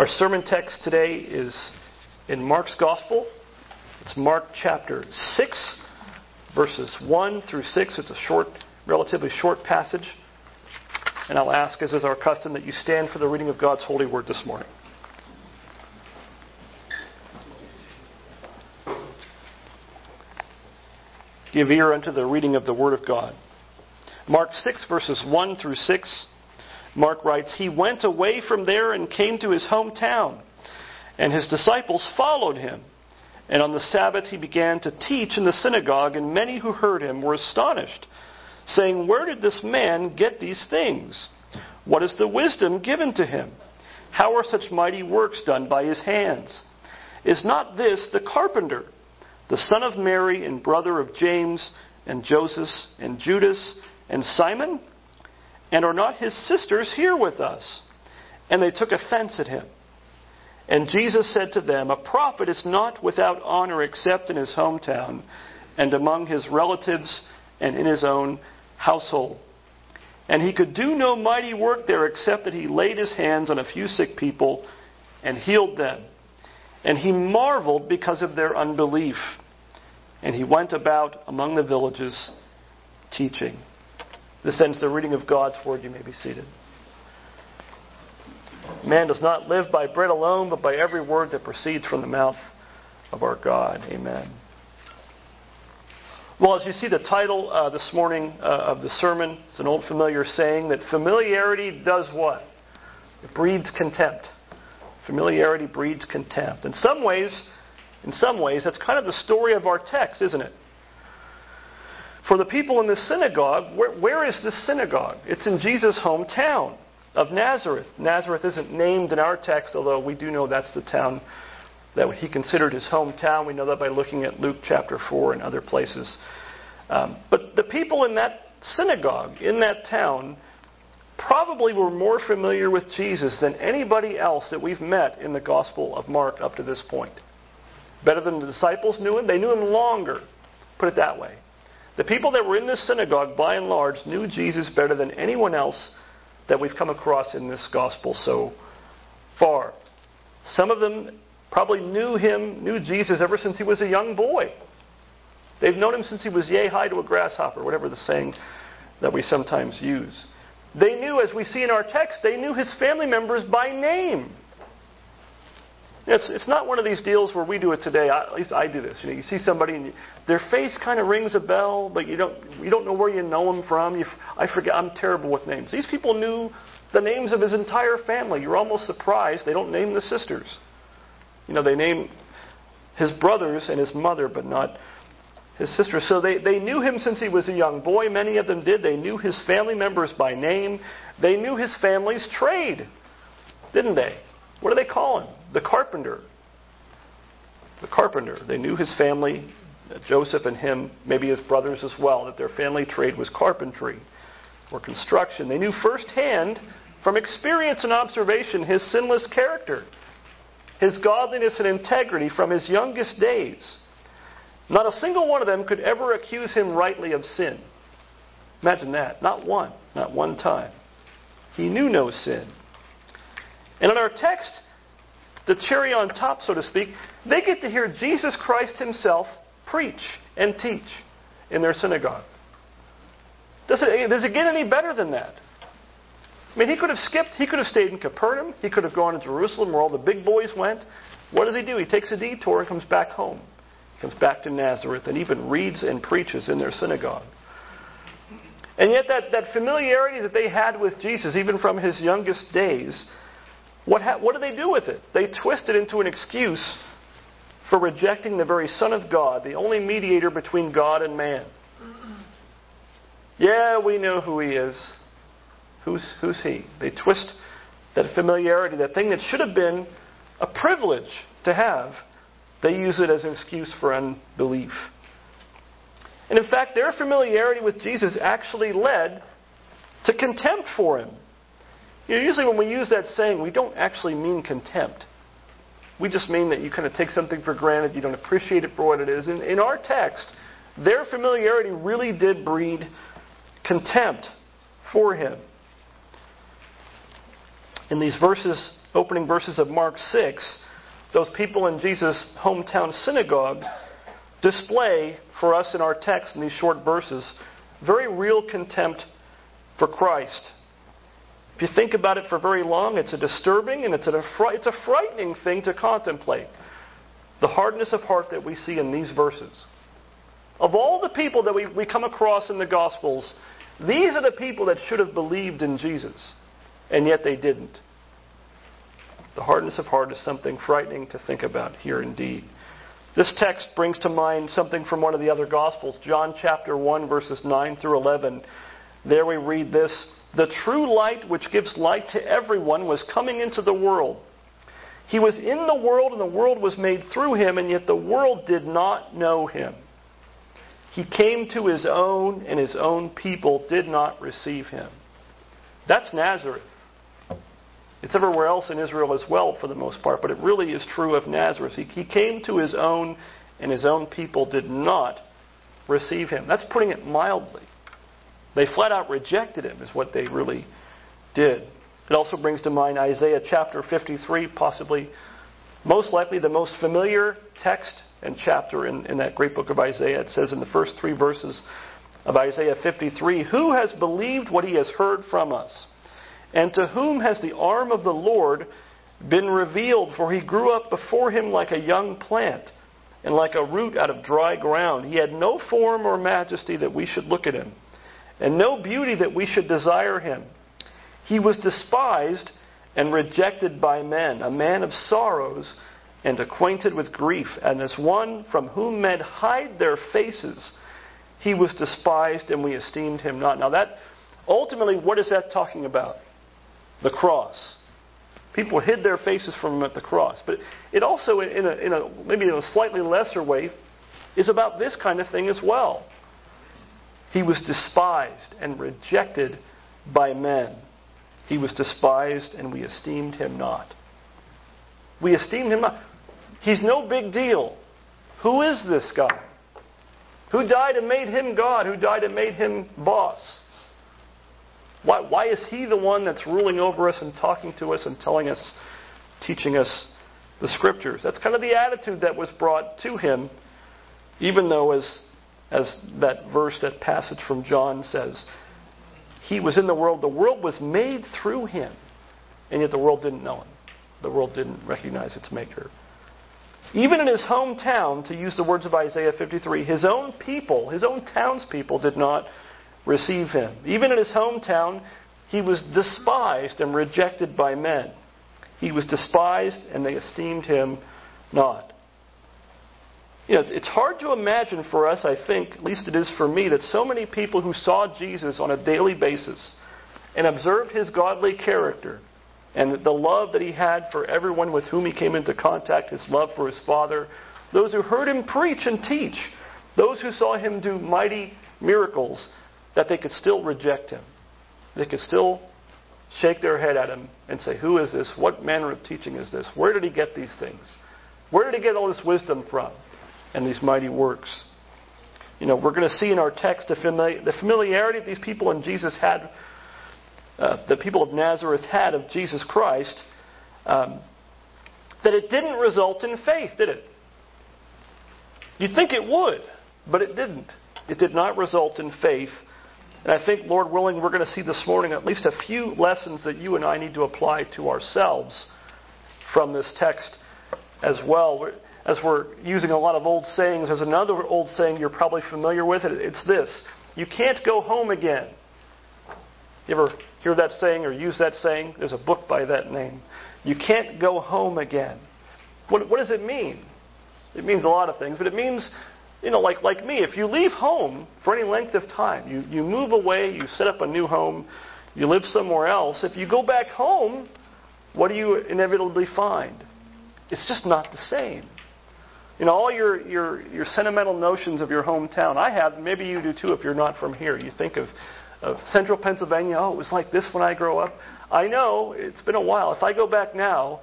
Our sermon text today is in Mark's Gospel. It's Mark chapter 6, verses 1 through 6. It's a short, relatively short passage. And I'll ask, as is our custom, that you stand for the reading of God's holy word this morning. Give ear unto the reading of the word of God. Mark 6, verses 1 through 6. Mark writes, He went away from there and came to his hometown, and his disciples followed him. And on the Sabbath he began to teach in the synagogue, and many who heard him were astonished, saying, Where did this man get these things? What is the wisdom given to him? How are such mighty works done by his hands? Is not this the carpenter, the son of Mary and brother of James and Joseph and Judas and Simon? And are not his sisters here with us? And they took offense at him. And Jesus said to them, A prophet is not without honor except in his hometown and among his relatives and in his own household. And he could do no mighty work there except that he laid his hands on a few sick people and healed them. And he marveled because of their unbelief. And he went about among the villages teaching. This ends the reading of God's word. You may be seated. Man does not live by bread alone, but by every word that proceeds from the mouth of our God. Amen. Well, as you see the title uh, this morning uh, of the sermon, it's an old familiar saying that familiarity does what? It breeds contempt. Familiarity breeds contempt. In some ways, in some ways, that's kind of the story of our text, isn't it? For the people in the synagogue, where, where is this synagogue? It's in Jesus' hometown of Nazareth. Nazareth isn't named in our text, although we do know that's the town that he considered his hometown. We know that by looking at Luke chapter 4 and other places. Um, but the people in that synagogue, in that town, probably were more familiar with Jesus than anybody else that we've met in the Gospel of Mark up to this point. Better than the disciples knew him, they knew him longer. Put it that way. The people that were in this synagogue, by and large, knew Jesus better than anyone else that we've come across in this gospel so far. Some of them probably knew him, knew Jesus ever since he was a young boy. They've known him since he was yay high to a grasshopper, whatever the saying that we sometimes use. They knew, as we see in our text, they knew his family members by name. It's, it's not one of these deals where we do it today. I, at least I do this. You know, you see somebody and you, their face kind of rings a bell, but you don't you don't know where you know them from. You, I forget. I'm terrible with names. These people knew the names of his entire family. You're almost surprised they don't name the sisters. You know, they name his brothers and his mother, but not his sisters. So they, they knew him since he was a young boy. Many of them did. They knew his family members by name. They knew his family's trade, didn't they? What do they call him? The carpenter. The carpenter. They knew his family, Joseph and him, maybe his brothers as well, that their family trade was carpentry or construction. They knew firsthand, from experience and observation, his sinless character, his godliness and integrity from his youngest days. Not a single one of them could ever accuse him rightly of sin. Imagine that. Not one. Not one time. He knew no sin. And in our text, the cherry on top, so to speak, they get to hear Jesus Christ himself preach and teach in their synagogue. Does it, does it get any better than that? I mean, he could have skipped, he could have stayed in Capernaum, he could have gone to Jerusalem where all the big boys went. What does he do? He takes a detour and comes back home. He comes back to Nazareth and even reads and preaches in their synagogue. And yet, that, that familiarity that they had with Jesus, even from his youngest days, what, ha- what do they do with it? They twist it into an excuse for rejecting the very Son of God, the only mediator between God and man. Yeah, we know who he is. Who's, who's he? They twist that familiarity, that thing that should have been a privilege to have, they use it as an excuse for unbelief. And in fact, their familiarity with Jesus actually led to contempt for him. You know, usually when we use that saying, we don't actually mean contempt. We just mean that you kind of take something for granted, you don't appreciate it for what it is. In, in our text, their familiarity really did breed contempt for him. In these verses opening verses of Mark 6, those people in Jesus' hometown synagogue display for us in our text in these short verses very real contempt for Christ. If you think about it for very long, it's a disturbing and it's a, it's a frightening thing to contemplate. The hardness of heart that we see in these verses. Of all the people that we, we come across in the Gospels, these are the people that should have believed in Jesus, and yet they didn't. The hardness of heart is something frightening to think about here indeed. This text brings to mind something from one of the other Gospels, John chapter 1, verses 9 through 11. There we read this The true light, which gives light to everyone, was coming into the world. He was in the world, and the world was made through him, and yet the world did not know him. He came to his own, and his own people did not receive him. That's Nazareth. It's everywhere else in Israel as well, for the most part, but it really is true of Nazareth. He, he came to his own, and his own people did not receive him. That's putting it mildly. They flat out rejected him, is what they really did. It also brings to mind Isaiah chapter 53, possibly, most likely, the most familiar text and chapter in, in that great book of Isaiah. It says in the first three verses of Isaiah 53 Who has believed what he has heard from us? And to whom has the arm of the Lord been revealed? For he grew up before him like a young plant, and like a root out of dry ground. He had no form or majesty that we should look at him, and no beauty that we should desire him. He was despised and rejected by men, a man of sorrows and acquainted with grief, and as one from whom men hide their faces. He was despised, and we esteemed him not. Now, that ultimately, what is that talking about? the cross. People hid their faces from him at the cross. But it also, in a, in a, maybe in a slightly lesser way, is about this kind of thing as well. He was despised and rejected by men. He was despised and we esteemed him not. We esteemed him not. He's no big deal. Who is this guy? Who died and made him God? Who died and made him boss? Why, why is he the one that's ruling over us and talking to us and telling us, teaching us the scriptures? That's kind of the attitude that was brought to him, even though, as, as that verse, that passage from John says, he was in the world, the world was made through him, and yet the world didn't know him. The world didn't recognize its maker. Even in his hometown, to use the words of Isaiah 53, his own people, his own townspeople, did not receive him. Even in his hometown, he was despised and rejected by men. He was despised and they esteemed him not. You know, it's hard to imagine for us, I think, at least it is for me, that so many people who saw Jesus on a daily basis and observed his godly character and the love that he had for everyone with whom he came into contact, his love for his Father, those who heard him preach and teach, those who saw him do mighty miracles, that they could still reject him. They could still shake their head at him and say, Who is this? What manner of teaching is this? Where did he get these things? Where did he get all this wisdom from and these mighty works? You know, we're going to see in our text the, famili- the familiarity that these people in Jesus had, uh, the people of Nazareth had of Jesus Christ, um, that it didn't result in faith, did it? You'd think it would, but it didn't. It did not result in faith and I think, Lord willing, we're going to see this morning at least a few lessons that you and I need to apply to ourselves from this text as well. As we're using a lot of old sayings, there's another old saying you're probably familiar with. It. It's this You can't go home again. You ever hear that saying or use that saying? There's a book by that name. You can't go home again. What, what does it mean? It means a lot of things, but it means you know, like, like me, if you leave home for any length of time, you, you move away, you set up a new home, you live somewhere else, if you go back home, what do you inevitably find? It's just not the same. You know, all your, your, your sentimental notions of your hometown, I have, maybe you do too if you're not from here. You think of, of central Pennsylvania, oh, it was like this when I grow up. I know, it's been a while. If I go back now,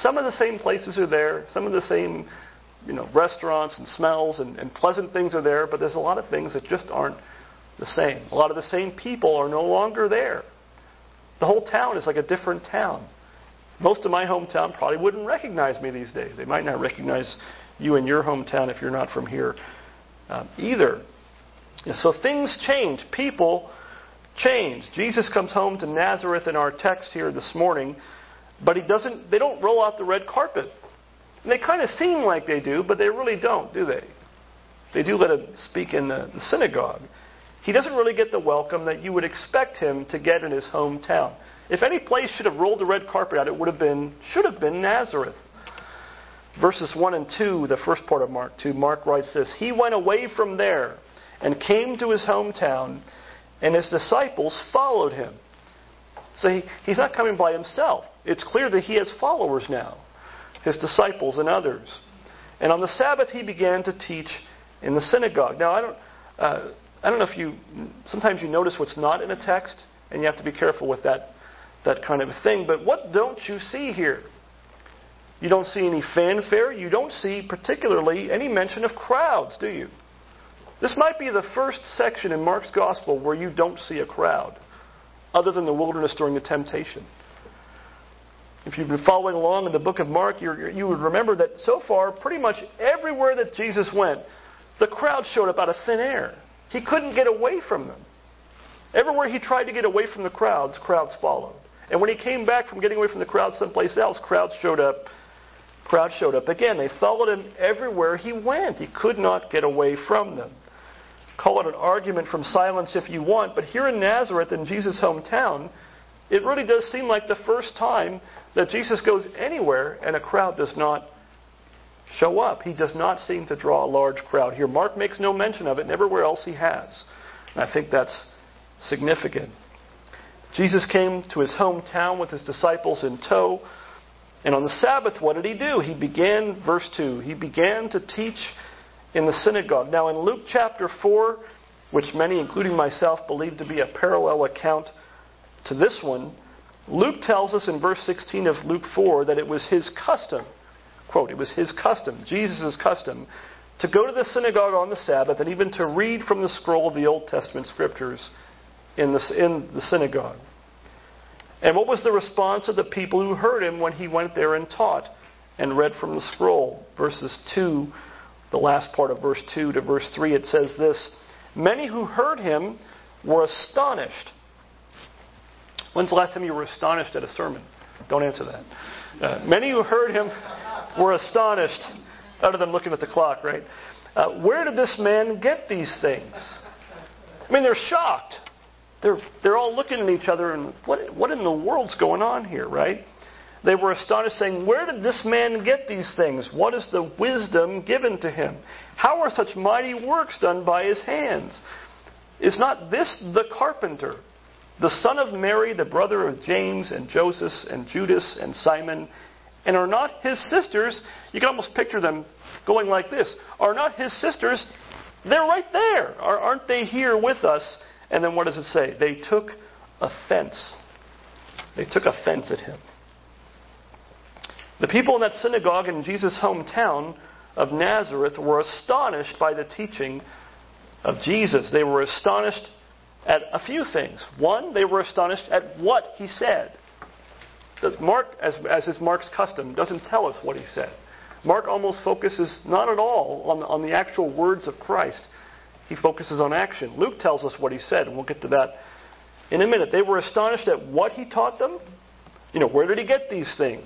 some of the same places are there, some of the same you know, restaurants and smells and, and pleasant things are there, but there's a lot of things that just aren't the same. A lot of the same people are no longer there. The whole town is like a different town. Most of my hometown probably wouldn't recognize me these days. They might not recognize you in your hometown if you're not from here um, either. So things change. People change. Jesus comes home to Nazareth in our text here this morning, but he doesn't. They don't roll out the red carpet. And they kind of seem like they do, but they really don't, do they? They do let him speak in the, the synagogue. He doesn't really get the welcome that you would expect him to get in his hometown. If any place should have rolled the red carpet out, it would have been should have been Nazareth. Verses 1 and 2, the first part of Mark 2, Mark writes this He went away from there and came to his hometown, and his disciples followed him. So he, he's not coming by himself. It's clear that he has followers now, his disciples and others. And on the Sabbath, he began to teach in the synagogue. Now, I don't, uh, I don't know if you, sometimes you notice what's not in a text, and you have to be careful with that, that kind of a thing. But what don't you see here? You don't see any fanfare. You don't see, particularly, any mention of crowds, do you? This might be the first section in Mark's Gospel where you don't see a crowd, other than the wilderness during the temptation. If you've been following along in the book of Mark, you would remember that so far, pretty much everywhere that Jesus went, the crowd showed up out of thin air. He couldn't get away from them. Everywhere he tried to get away from the crowds, crowds followed. And when he came back from getting away from the crowd someplace else, crowds showed up crowd showed up again. They followed him everywhere he went. He could not get away from them. Call it an argument from silence if you want, but here in Nazareth, in Jesus' hometown, it really does seem like the first time that Jesus goes anywhere and a crowd does not show up. He does not seem to draw a large crowd here. Mark makes no mention of it, and everywhere else he has. And I think that's significant. Jesus came to his hometown with his disciples in tow. And on the Sabbath, what did he do? He began, verse 2, he began to teach in the synagogue. Now, in Luke chapter 4, which many, including myself, believe to be a parallel account to this one, Luke tells us in verse 16 of Luke 4 that it was his custom, quote, it was his custom, Jesus' custom, to go to the synagogue on the Sabbath and even to read from the scroll of the Old Testament scriptures in the, in the synagogue. And what was the response of the people who heard him when he went there and taught and read from the scroll? Verses 2, the last part of verse 2 to verse 3, it says this Many who heard him were astonished. When's the last time you were astonished at a sermon? Don't answer that. Uh, many who heard him were astonished, other than looking at the clock, right? Uh, where did this man get these things? I mean, they're shocked. They're, they're all looking at each other and what, what in the world's going on here, right? They were astonished, saying, Where did this man get these things? What is the wisdom given to him? How are such mighty works done by his hands? Is not this the carpenter, the son of Mary, the brother of James and Joseph and Judas and Simon? And are not his sisters, you can almost picture them going like this, are not his sisters, they're right there. Aren't they here with us? And then what does it say? They took offense. They took offense at him. The people in that synagogue in Jesus' hometown of Nazareth were astonished by the teaching of Jesus. They were astonished at a few things. One, they were astonished at what he said. Mark, as, as is Mark's custom, doesn't tell us what he said. Mark almost focuses not at all on on the actual words of Christ. He focuses on action. Luke tells us what he said, and we'll get to that in a minute. They were astonished at what he taught them. You know, where did he get these things?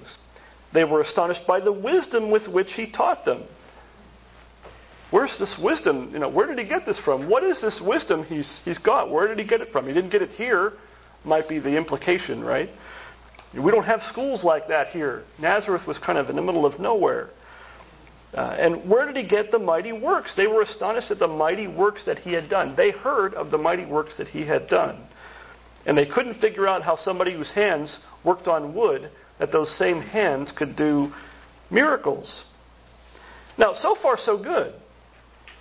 They were astonished by the wisdom with which he taught them. Where's this wisdom? You know, where did he get this from? What is this wisdom he's, he's got? Where did he get it from? He didn't get it here, might be the implication, right? We don't have schools like that here. Nazareth was kind of in the middle of nowhere. Uh, and where did he get the mighty works? They were astonished at the mighty works that he had done. They heard of the mighty works that he had done. And they couldn't figure out how somebody whose hands worked on wood, that those same hands could do miracles. Now, so far, so good.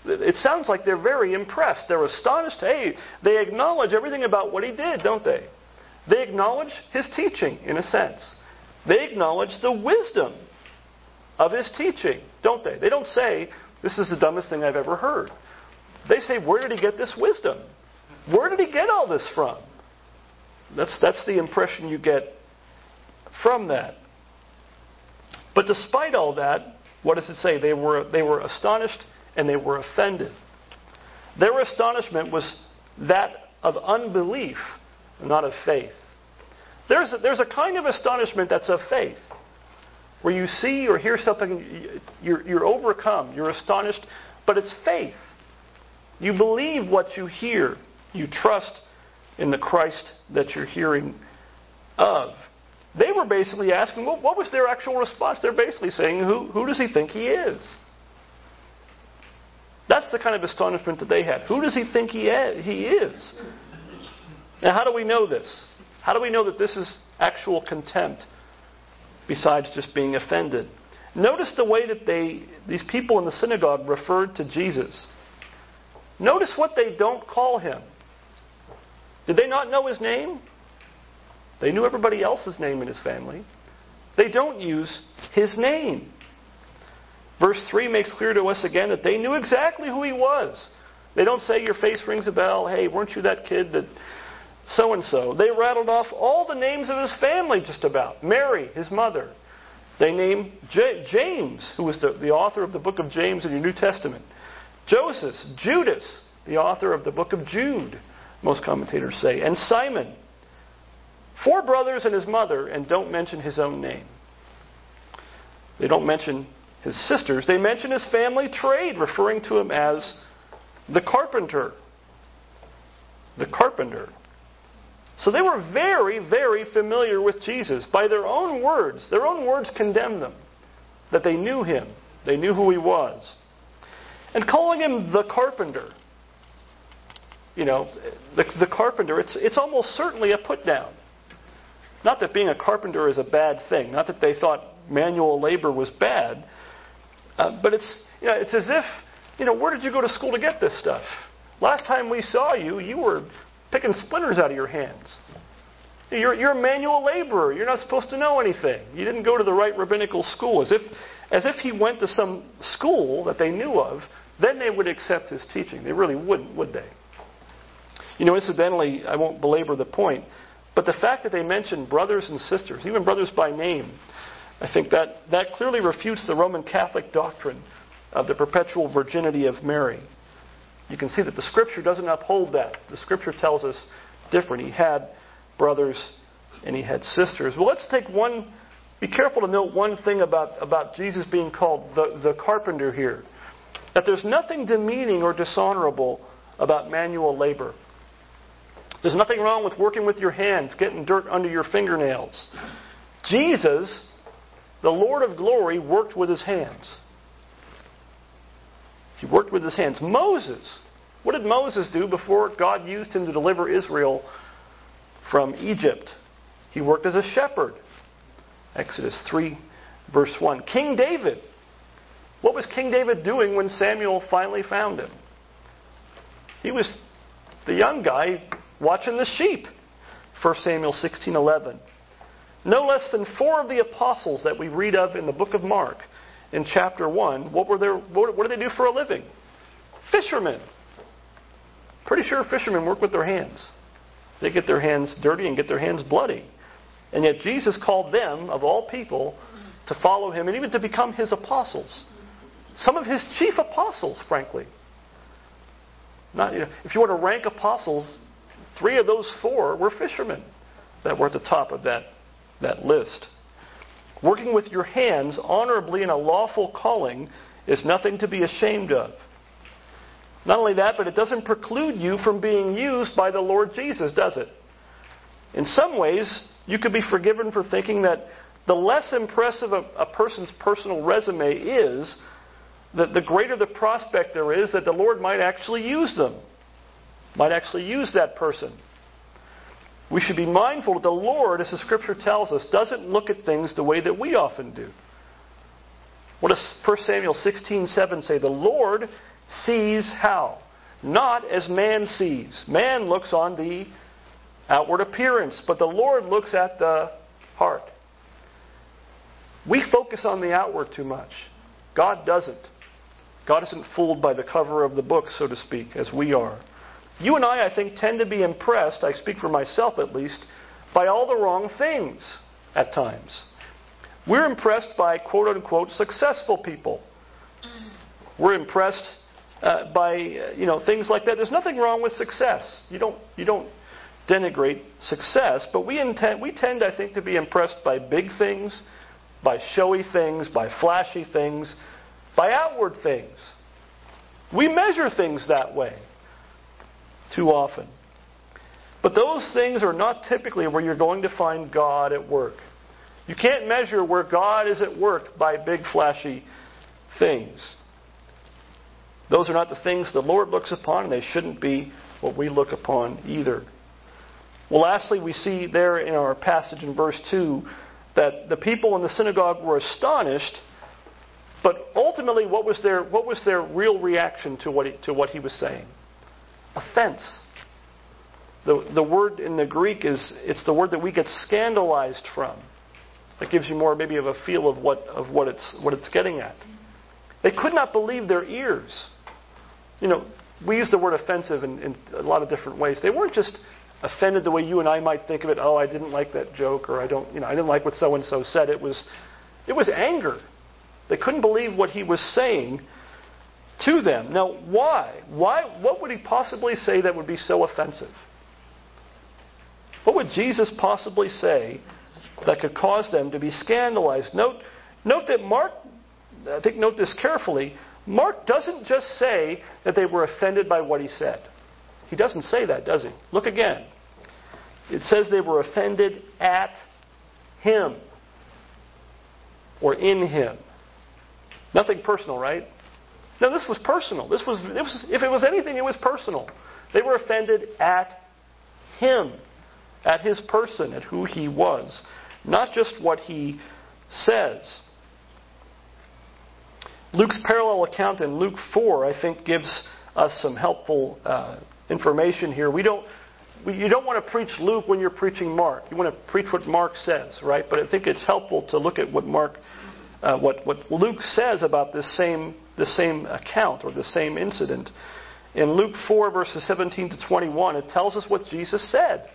It sounds like they're very impressed. They're astonished. Hey, they acknowledge everything about what he did, don't they? They acknowledge his teaching, in a sense. They acknowledge the wisdom of his teaching, don't they? They don't say, This is the dumbest thing I've ever heard. They say, Where did he get this wisdom? Where did he get all this from? That's, that's the impression you get from that. But despite all that, what does it say? They were, they were astonished and they were offended. Their astonishment was that of unbelief, not of faith. There's a, there's a kind of astonishment that's of faith, where you see or hear something, you're, you're overcome, you're astonished, but it's faith. You believe what you hear, you trust in the Christ that you're hearing of. They were basically asking, well, what was their actual response? They're basically saying, who, who does he think he is? That's the kind of astonishment that they had. Who does he think he is? Now, how do we know this? How do we know that this is actual contempt besides just being offended? Notice the way that they, these people in the synagogue referred to Jesus. Notice what they don't call him. Did they not know his name? They knew everybody else's name in his family. They don't use his name. Verse 3 makes clear to us again that they knew exactly who he was. They don't say, Your face rings a bell. Hey, weren't you that kid that so and so? They rattled off all the names of his family, just about. Mary, his mother. They name J- James, who was the, the author of the book of James in your New Testament. Joseph, Judas, the author of the book of Jude, most commentators say, and Simon. Four brothers and his mother, and don't mention his own name. They don't mention his sisters, they mention his family trade, referring to him as the carpenter. The carpenter. So they were very, very familiar with Jesus. By their own words, their own words condemn them. That they knew him, they knew who he was. And calling him the carpenter, you know, the, the carpenter, it's, it's almost certainly a put down. Not that being a carpenter is a bad thing, not that they thought manual labor was bad, uh, but it's, you know, it's as if, you know, where did you go to school to get this stuff? Last time we saw you, you were picking splinters out of your hands. You're, you're a manual laborer. You're not supposed to know anything. You didn't go to the right rabbinical school. As if, as if he went to some school that they knew of, then they would accept his teaching. They really wouldn't, would they? You know, incidentally, I won't belabor the point, but the fact that they mention brothers and sisters, even brothers by name, I think that, that clearly refutes the Roman Catholic doctrine of the perpetual virginity of Mary. You can see that the Scripture doesn't uphold that. The Scripture tells us different. He had brothers and he had sisters. Well, let's take one, be careful to note one thing about, about Jesus being called the, the carpenter here. That there's nothing demeaning or dishonorable about manual labor. There's nothing wrong with working with your hands, getting dirt under your fingernails. Jesus the Lord of glory worked with his hands. He worked with his hands. Moses, what did Moses do before God used him to deliver Israel from Egypt? He worked as a shepherd. Exodus 3, verse 1. King David, what was King David doing when Samuel finally found him? He was the young guy watching the sheep. 1 Samuel 16:11. No less than four of the apostles that we read of in the book of Mark in chapter 1, what, were their, what, what did they do for a living? Fishermen. Pretty sure fishermen work with their hands. They get their hands dirty and get their hands bloody. And yet Jesus called them, of all people, to follow him and even to become his apostles. Some of his chief apostles, frankly. Not, you know, if you want to rank apostles, three of those four were fishermen that were at the top of that that list. Working with your hands honorably in a lawful calling is nothing to be ashamed of. Not only that, but it doesn't preclude you from being used by the Lord Jesus, does it? In some ways, you could be forgiven for thinking that the less impressive a, a person's personal resume is, that the greater the prospect there is that the Lord might actually use them, might actually use that person. We should be mindful that the Lord, as the Scripture tells us, doesn't look at things the way that we often do. What does 1 Samuel 16:7 say? The Lord sees how? Not as man sees. Man looks on the outward appearance, but the Lord looks at the heart. We focus on the outward too much. God doesn't. God isn't fooled by the cover of the book, so to speak, as we are. You and I, I think, tend to be impressed, I speak for myself at least, by all the wrong things at times. We're impressed by quote unquote successful people. We're impressed uh, by uh, you know things like that. There's nothing wrong with success. You don't you don't denigrate success, but we intend we tend I think to be impressed by big things, by showy things, by flashy things, by outward things. We measure things that way too often. But those things are not typically where you're going to find God at work. You can't measure where God is at work by big flashy things. Those are not the things the Lord looks upon, and they shouldn't be what we look upon either. Well, lastly, we see there in our passage in verse 2 that the people in the synagogue were astonished, but ultimately, what was their, what was their real reaction to what he, to what he was saying? Offense. The, the word in the Greek is it's the word that we get scandalized from. That gives you more maybe of a feel of what of what it's what it's getting at. They could not believe their ears. You know, we use the word offensive in, in a lot of different ways. They weren't just offended the way you and I might think of it. Oh, I didn't like that joke, or I don't, you know, I didn't like what so and so said. It was, it was anger. They couldn't believe what he was saying to them. Now, why? Why? What would he possibly say that would be so offensive? What would Jesus possibly say that could cause them to be scandalized? Note, note that Mark. I think note this carefully. Mark doesn't just say that they were offended by what he said. He doesn't say that, does he? Look again. It says they were offended at him or in him. Nothing personal, right? No, this was personal. This was, this was if it was anything, it was personal. They were offended at him, at his person, at who he was, not just what he says. Luke's parallel account in Luke 4, I think, gives us some helpful uh, information here. We don't, we, you don't want to preach Luke when you're preaching Mark. You want to preach what Mark says, right? But I think it's helpful to look at what Mark, uh, what, what Luke says about this same, the same account or the same incident. In Luke 4, verses 17 to 21, it tells us what Jesus said.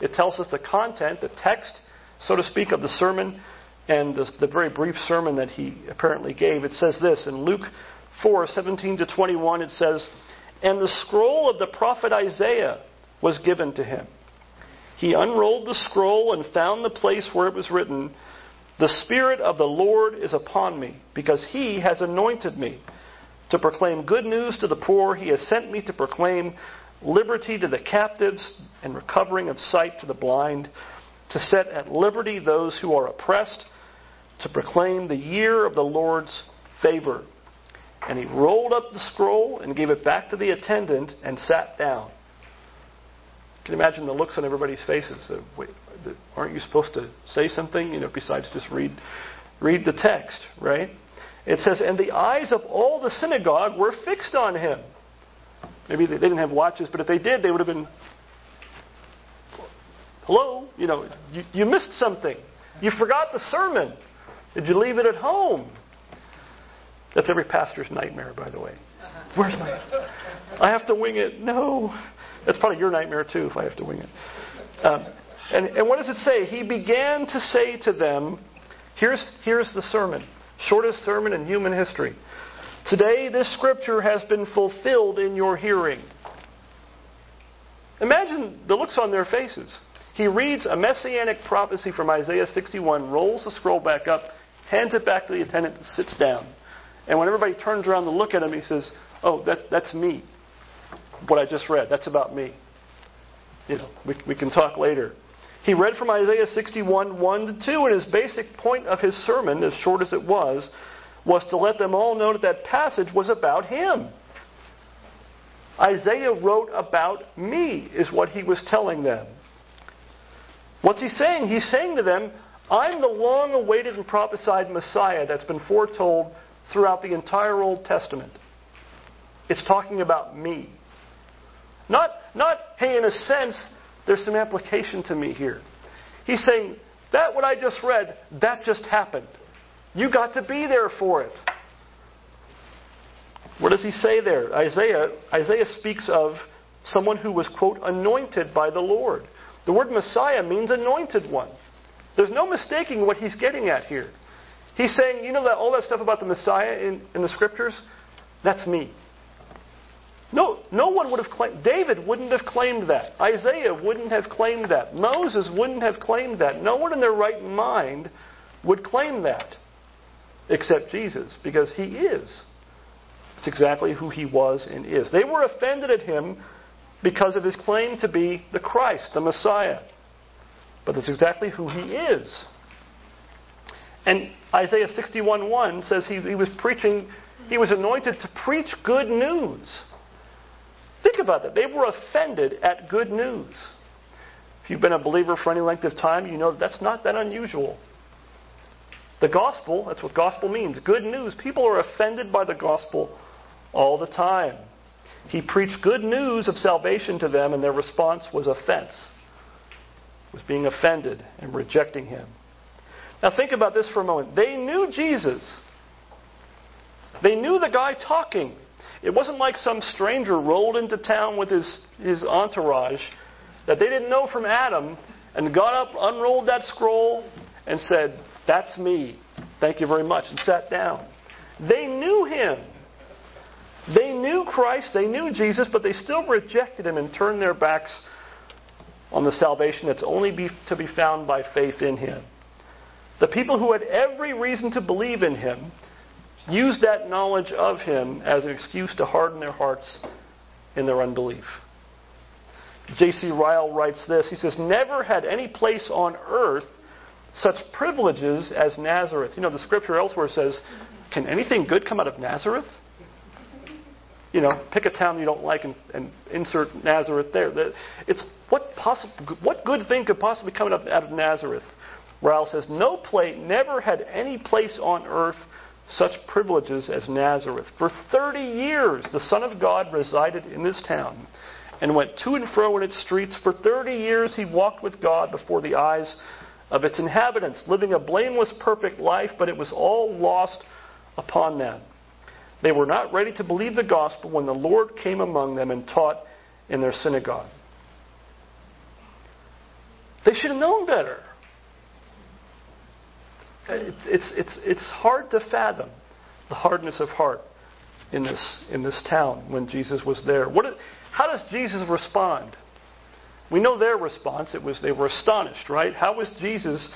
It tells us the content, the text, so to speak, of the sermon and the, the very brief sermon that he apparently gave. It says this in Luke 4 17 to 21, it says, And the scroll of the prophet Isaiah was given to him. He unrolled the scroll and found the place where it was written, The Spirit of the Lord is upon me, because he has anointed me to proclaim good news to the poor. He has sent me to proclaim liberty to the captives and recovering of sight to the blind, to set at liberty those who are oppressed to proclaim the year of the Lord's favor. And he rolled up the scroll and gave it back to the attendant and sat down. Can imagine the looks on everybody's faces? Wait, aren't you supposed to say something, you know, besides just read, read the text, right? It says, and the eyes of all the synagogue were fixed on him. Maybe they didn't have watches, but if they did, they would have been, hello, you know, you, you missed something. You forgot the sermon. Did you leave it at home? That's every pastor's nightmare, by the way. Where's my. I have to wing it. No. That's probably your nightmare, too, if I have to wing it. Um, and, and what does it say? He began to say to them, here's, here's the sermon, shortest sermon in human history. Today, this scripture has been fulfilled in your hearing. Imagine the looks on their faces. He reads a messianic prophecy from Isaiah 61, rolls the scroll back up, hands it back to the attendant, sits down. And when everybody turns around to look at him, he says, Oh, that's, that's me. What I just read, that's about me. You know, we, we can talk later. He read from Isaiah 61, 1 to 2, and his basic point of his sermon, as short as it was, was to let them all know that that passage was about him. Isaiah wrote about me, is what he was telling them. What's he saying? He's saying to them, I'm the long awaited and prophesied Messiah that's been foretold throughout the entire Old Testament. It's talking about me. Not, not, hey, in a sense, there's some application to me here. He's saying, that what I just read, that just happened. You got to be there for it. What does he say there? Isaiah, Isaiah speaks of someone who was, quote, anointed by the Lord. The word Messiah means anointed one. There's no mistaking what he's getting at here. He's saying, you know that all that stuff about the Messiah in, in the scriptures? That's me. No, no one would have claimed, David wouldn't have claimed that. Isaiah wouldn't have claimed that. Moses wouldn't have claimed that. No one in their right mind would claim that except Jesus because he is. It's exactly who he was and is. They were offended at him because of his claim to be the Christ, the Messiah. But that's exactly who he is. And Isaiah 61:1 says he, he was preaching, he was anointed to preach good news. Think about that. They were offended at good news. If you've been a believer for any length of time, you know that that's not that unusual. The gospel, that's what gospel means good news. People are offended by the gospel all the time. He preached good news of salvation to them, and their response was offense, was being offended and rejecting him. Now, think about this for a moment. They knew Jesus, they knew the guy talking. It wasn't like some stranger rolled into town with his, his entourage that they didn't know from Adam and got up, unrolled that scroll, and said, That's me. Thank you very much, and sat down. They knew him. They knew Christ, they knew Jesus, but they still rejected him and turned their backs on the salvation that's only be, to be found by faith in him. The people who had every reason to believe in him used that knowledge of him as an excuse to harden their hearts in their unbelief. J.C. Ryle writes this. He says, Never had any place on earth such privileges as Nazareth. You know, the scripture elsewhere says, Can anything good come out of Nazareth? You know, pick a town you don't like and, and insert Nazareth there. It's what possible, what good thing could possibly come out of Nazareth? Ryle says, No place, never had any place on earth such privileges as Nazareth. For 30 years, the Son of God resided in this town and went to and fro in its streets. For 30 years, he walked with God before the eyes of its inhabitants, living a blameless, perfect life, but it was all lost upon them. They were not ready to believe the gospel when the Lord came among them and taught in their synagogue. They should have known better. It's, it's, it's, hard to fathom the hardness of heart in this, in this town when Jesus was there. What is, how does Jesus respond? We know their response. It was they were astonished, right? How was Jesus?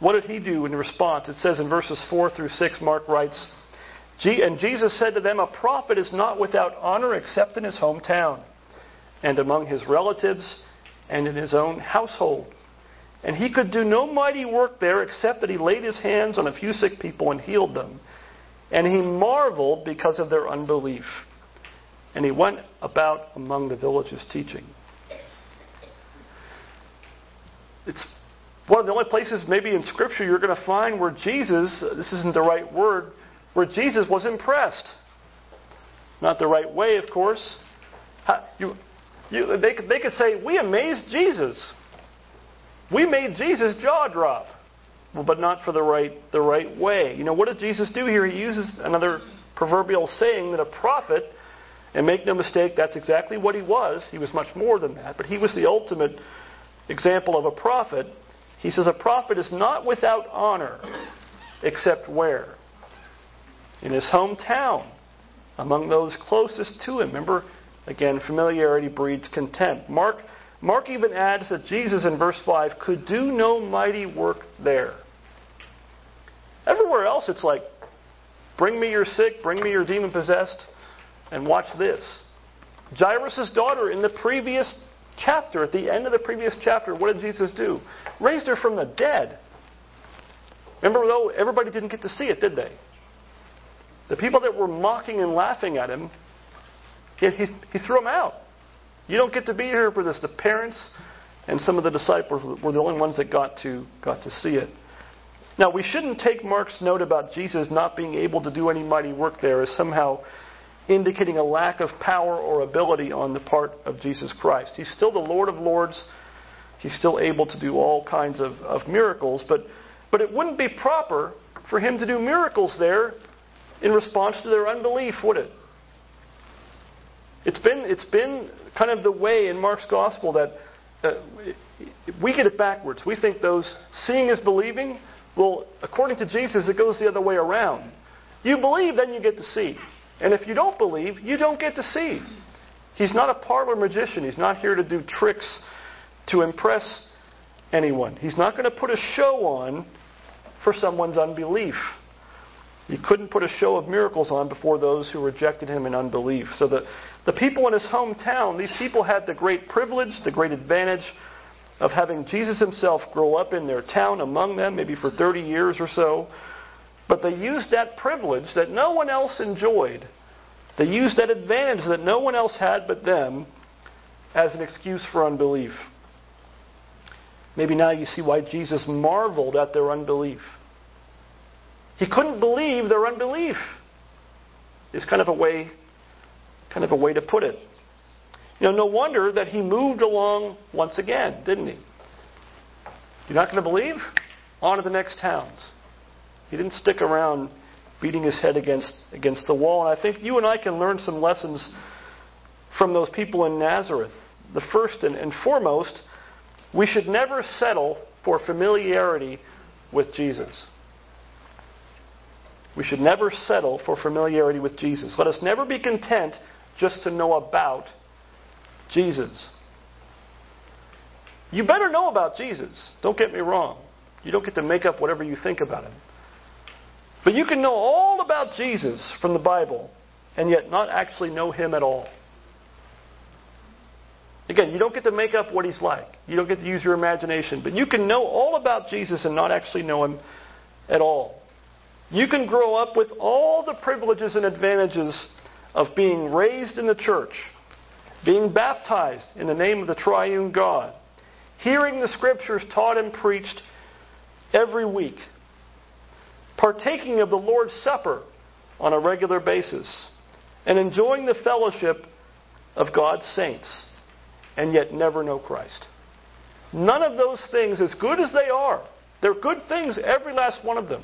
What did he do in response? It says in verses four through six. Mark writes, and Jesus said to them, "A prophet is not without honor except in his hometown, and among his relatives, and in his own household." And he could do no mighty work there except that he laid his hands on a few sick people and healed them. And he marveled because of their unbelief. And he went about among the villages teaching. It's one of the only places, maybe in Scripture, you're going to find where Jesus, this isn't the right word, where Jesus was impressed. Not the right way, of course. You, you, they, they could say, We amazed Jesus. We made Jesus jaw drop, but not for the right, the right way. You know, what does Jesus do here? He uses another proverbial saying that a prophet, and make no mistake, that's exactly what he was. He was much more than that, but he was the ultimate example of a prophet. He says, A prophet is not without honor, except where? In his hometown, among those closest to him. Remember, again, familiarity breeds contempt. Mark Mark even adds that Jesus in verse 5 could do no mighty work there. Everywhere else, it's like, bring me your sick, bring me your demon possessed, and watch this. Jairus' daughter in the previous chapter, at the end of the previous chapter, what did Jesus do? Raised her from the dead. Remember, though, everybody didn't get to see it, did they? The people that were mocking and laughing at him, he, he, he threw them out. You don't get to be here for this. The parents and some of the disciples were the only ones that got to, got to see it. Now, we shouldn't take Mark's note about Jesus not being able to do any mighty work there as somehow indicating a lack of power or ability on the part of Jesus Christ. He's still the Lord of Lords. He's still able to do all kinds of, of miracles, but, but it wouldn't be proper for him to do miracles there in response to their unbelief, would it? It's been, it's been kind of the way in Mark's gospel that uh, we get it backwards. We think those seeing is believing. Well, according to Jesus, it goes the other way around. You believe, then you get to see. And if you don't believe, you don't get to see. He's not a parlor magician. He's not here to do tricks to impress anyone. He's not going to put a show on for someone's unbelief. He couldn't put a show of miracles on before those who rejected him in unbelief. So the, the people in his hometown, these people had the great privilege, the great advantage of having Jesus himself grow up in their town among them, maybe for 30 years or so. But they used that privilege that no one else enjoyed. They used that advantage that no one else had but them as an excuse for unbelief. Maybe now you see why Jesus marveled at their unbelief. He couldn't believe their unbelief. Is kind of a way kind of a way to put it. You know, no wonder that he moved along once again, didn't he? You're not going to believe? On to the next towns. He didn't stick around beating his head against, against the wall. And I think you and I can learn some lessons from those people in Nazareth. The first and, and foremost, we should never settle for familiarity with Jesus. We should never settle for familiarity with Jesus. Let us never be content just to know about Jesus. You better know about Jesus. Don't get me wrong. You don't get to make up whatever you think about him. But you can know all about Jesus from the Bible and yet not actually know him at all. Again, you don't get to make up what he's like. You don't get to use your imagination. But you can know all about Jesus and not actually know him at all. You can grow up with all the privileges and advantages of being raised in the church, being baptized in the name of the triune God, hearing the scriptures taught and preached every week, partaking of the Lord's Supper on a regular basis, and enjoying the fellowship of God's saints, and yet never know Christ. None of those things, as good as they are, they're good things, every last one of them.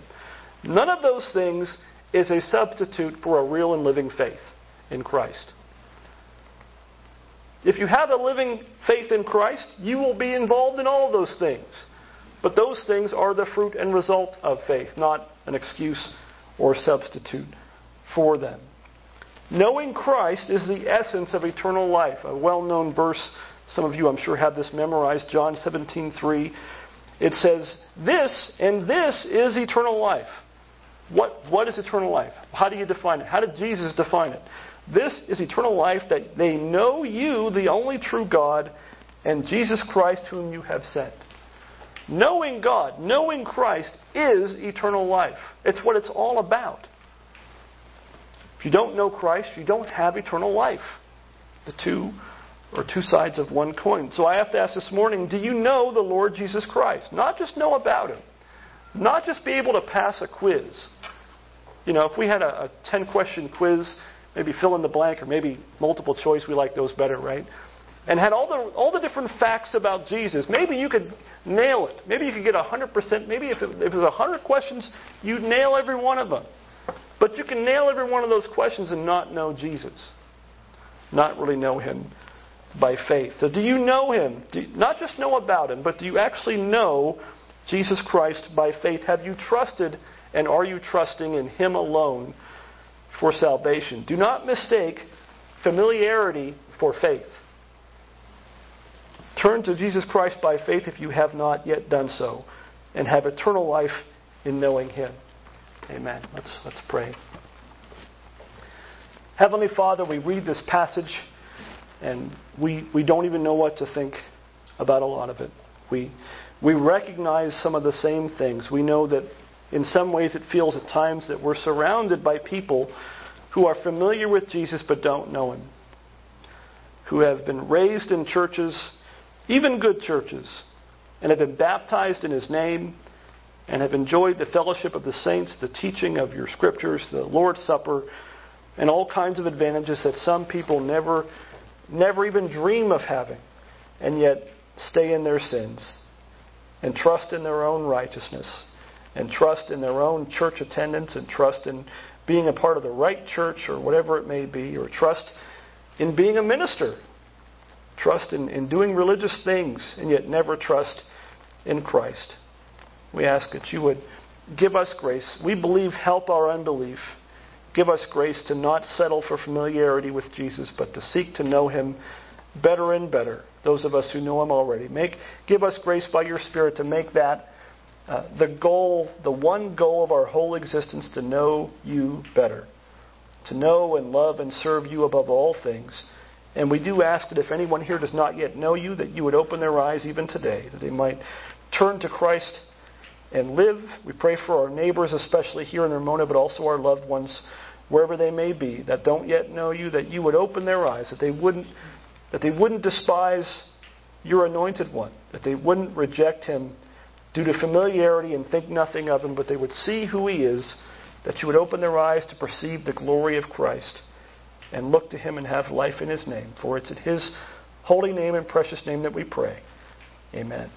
None of those things is a substitute for a real and living faith in Christ. If you have a living faith in Christ, you will be involved in all those things. But those things are the fruit and result of faith, not an excuse or substitute for them. Knowing Christ is the essence of eternal life. A well-known verse, some of you I'm sure have this memorized, John 17:3. It says, "This and this is eternal life." What, what is eternal life? How do you define it? How did Jesus define it? This is eternal life that they know you, the only true God, and Jesus Christ, whom you have sent. Knowing God, knowing Christ is eternal life. It's what it's all about. If you don't know Christ, you don't have eternal life. The two are two sides of one coin. So I have to ask this morning do you know the Lord Jesus Christ? Not just know about him, not just be able to pass a quiz. You know, if we had a, a 10 question quiz maybe fill in the blank or maybe multiple choice. We like those better, right? And had all the all the different facts about Jesus. Maybe you could nail it. Maybe you could get hundred percent. Maybe if it, if it was hundred questions, you'd nail every one of them. But you can nail every one of those questions and not know Jesus, not really know Him by faith. So, do you know Him? You, not just know about Him, but do you actually know Jesus Christ by faith? Have you trusted and are you trusting in Him alone for salvation. Do not mistake familiarity for faith. Turn to Jesus Christ by faith if you have not yet done so, and have eternal life in knowing Him. Amen. Let's, let's pray. Heavenly Father, we read this passage and we, we don't even know what to think about a lot of it. We, we recognize some of the same things. We know that in some ways, it feels at times that we're surrounded by people who are familiar with Jesus but don't know him, who have been raised in churches, even good churches, and have been baptized in his name and have enjoyed the fellowship of the saints, the teaching of your scriptures, the Lord's Supper, and all kinds of advantages that some people never never even dream of having, and yet stay in their sins and trust in their own righteousness and trust in their own church attendance and trust in being a part of the right church or whatever it may be, or trust in being a minister trust in, in doing religious things and yet never trust in Christ. We ask that you would give us grace. We believe, help our unbelief. Give us grace to not settle for familiarity with Jesus, but to seek to know him better and better. Those of us who know him already. Make, give us grace by your Spirit to make that uh, the goal, the one goal of our whole existence, to know you better. To know and love and serve you above all things. And we do ask that if anyone here does not yet know you, that you would open their eyes even today, that they might turn to Christ and live. We pray for our neighbors, especially here in Ramona, but also our loved ones, wherever they may be, that don't yet know you, that you would open their eyes, that they wouldn't, that they wouldn't despise your anointed one, that they wouldn't reject him due to familiarity and think nothing of him, but they would see who he is, that you would open their eyes to perceive the glory of Christ and look to him and have life in his name. For it's in his holy name and precious name that we pray. Amen.